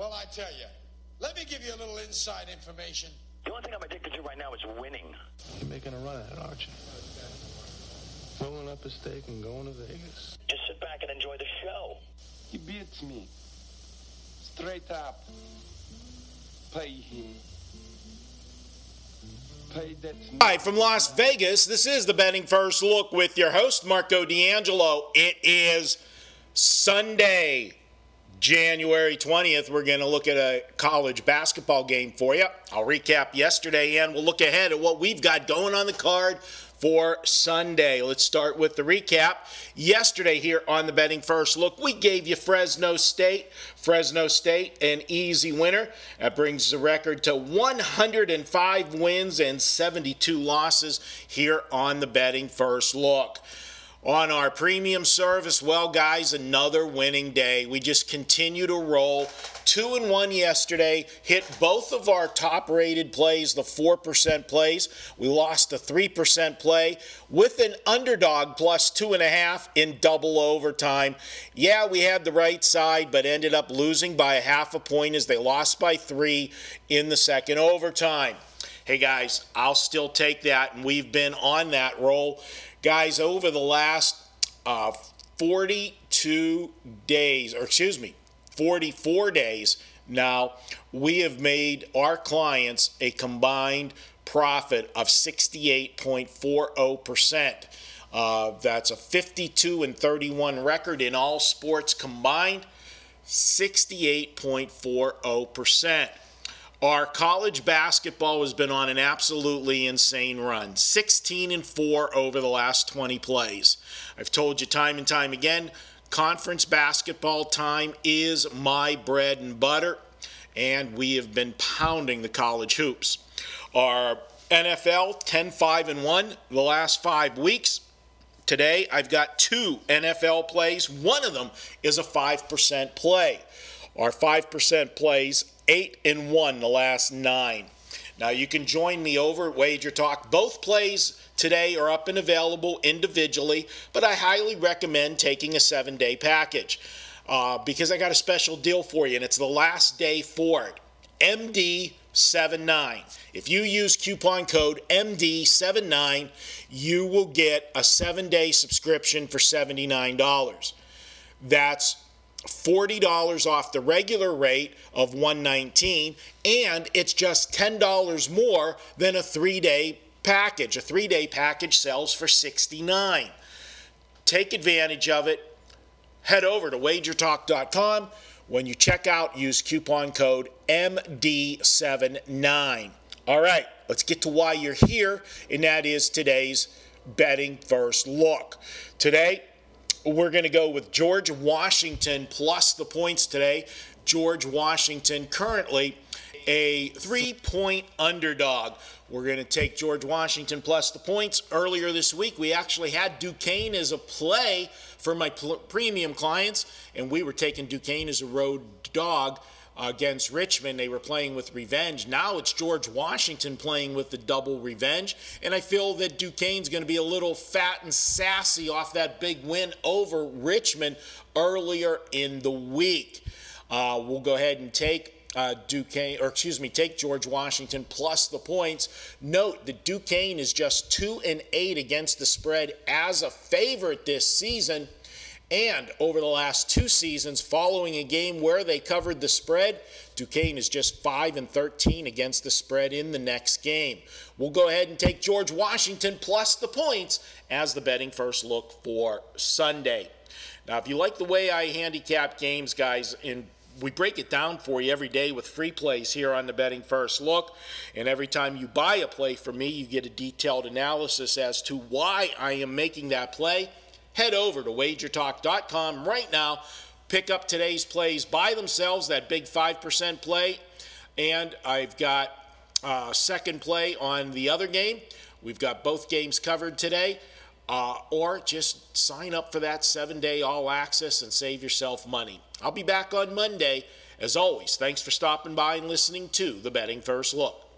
Well, I tell you, let me give you a little inside information. The only thing I'm addicted to right now is winning. You're making a run at it, aren't you? Rolling up a stake and going to Vegas. Just sit back and enjoy the show. He beats me. Straight up. Pay him. Pay that. Hi, from Las Vegas, this is the Betting First Look with your host, Marco D'Angelo. It is Sunday, January 20th. We're going to look at a college basketball game for you. I'll recap yesterday and we'll look ahead at what we've got going on the card for Sunday. Let's start with the recap. Yesterday, here on the Betting First Look, we gave you Fresno State. Fresno State, an easy winner. That brings the record to 105 wins and 72 losses here on the Betting First Look on our premium service. Well, guys, another winning day. We just continue to roll. Two and one yesterday, hit both of our top rated plays, the 4% plays. We lost a 3% play with an underdog plus two and a half in double overtime. Yeah, we had the right side, but ended up losing by a half a point as they lost by three in the second overtime. Hey guys, I'll still take that, and we've been on that roll. Guys, over the last uh, 42 days, or excuse me, 44 days now, we have made our clients a combined profit of 68.40%. Uh, that's a 52 and 31 record in all sports combined, 68.40%. Our college basketball has been on an absolutely insane run 16 and 4 over the last 20 plays. I've told you time and time again conference basketball time is my bread and butter, and we have been pounding the college hoops. Our NFL 10 5 and 1 the last five weeks. Today, I've got two NFL plays. One of them is a 5% play. Our 5% plays eight and one the last nine. Now you can join me over at Wager Talk. Both plays today are up and available individually, but I highly recommend taking a seven day package uh, because I got a special deal for you, and it's the last day for it. MD79. If you use coupon code MD79, you will get a seven day subscription for $79. That's $40 off the regular rate of 119 and it's just $10 more than a 3-day package. A 3-day package sells for 69. Take advantage of it. Head over to wagertalk.com. When you check out, use coupon code MD79. All right, let's get to why you're here, and that is today's betting first look. Today, we're going to go with George Washington plus the points today. George Washington currently a three point underdog. We're going to take George Washington plus the points. Earlier this week, we actually had Duquesne as a play for my premium clients, and we were taking Duquesne as a road dog against Richmond. They were playing with revenge. Now it's George Washington playing with the double revenge. And I feel that Duquesne's going to be a little fat and sassy off that big win over Richmond earlier in the week. Uh, we'll go ahead and take uh, Duquesne, or excuse me, take George Washington plus the points. Note that Duquesne is just two and eight against the spread as a favorite this season. And over the last two seasons, following a game where they covered the spread, Duquesne is just 5 and 13 against the spread in the next game. We'll go ahead and take George Washington plus the points as the betting first look for Sunday. Now, if you like the way I handicap games, guys, in we break it down for you every day with free plays here on the Betting First Look. And every time you buy a play from me, you get a detailed analysis as to why I am making that play head over to wagertalk.com right now. Pick up today's plays by themselves, that big 5% play. And I've got a second play on the other game. We've got both games covered today. Uh, or just sign up for that seven day all access and save yourself money. I'll be back on Monday. As always, thanks for stopping by and listening to the Betting First Look.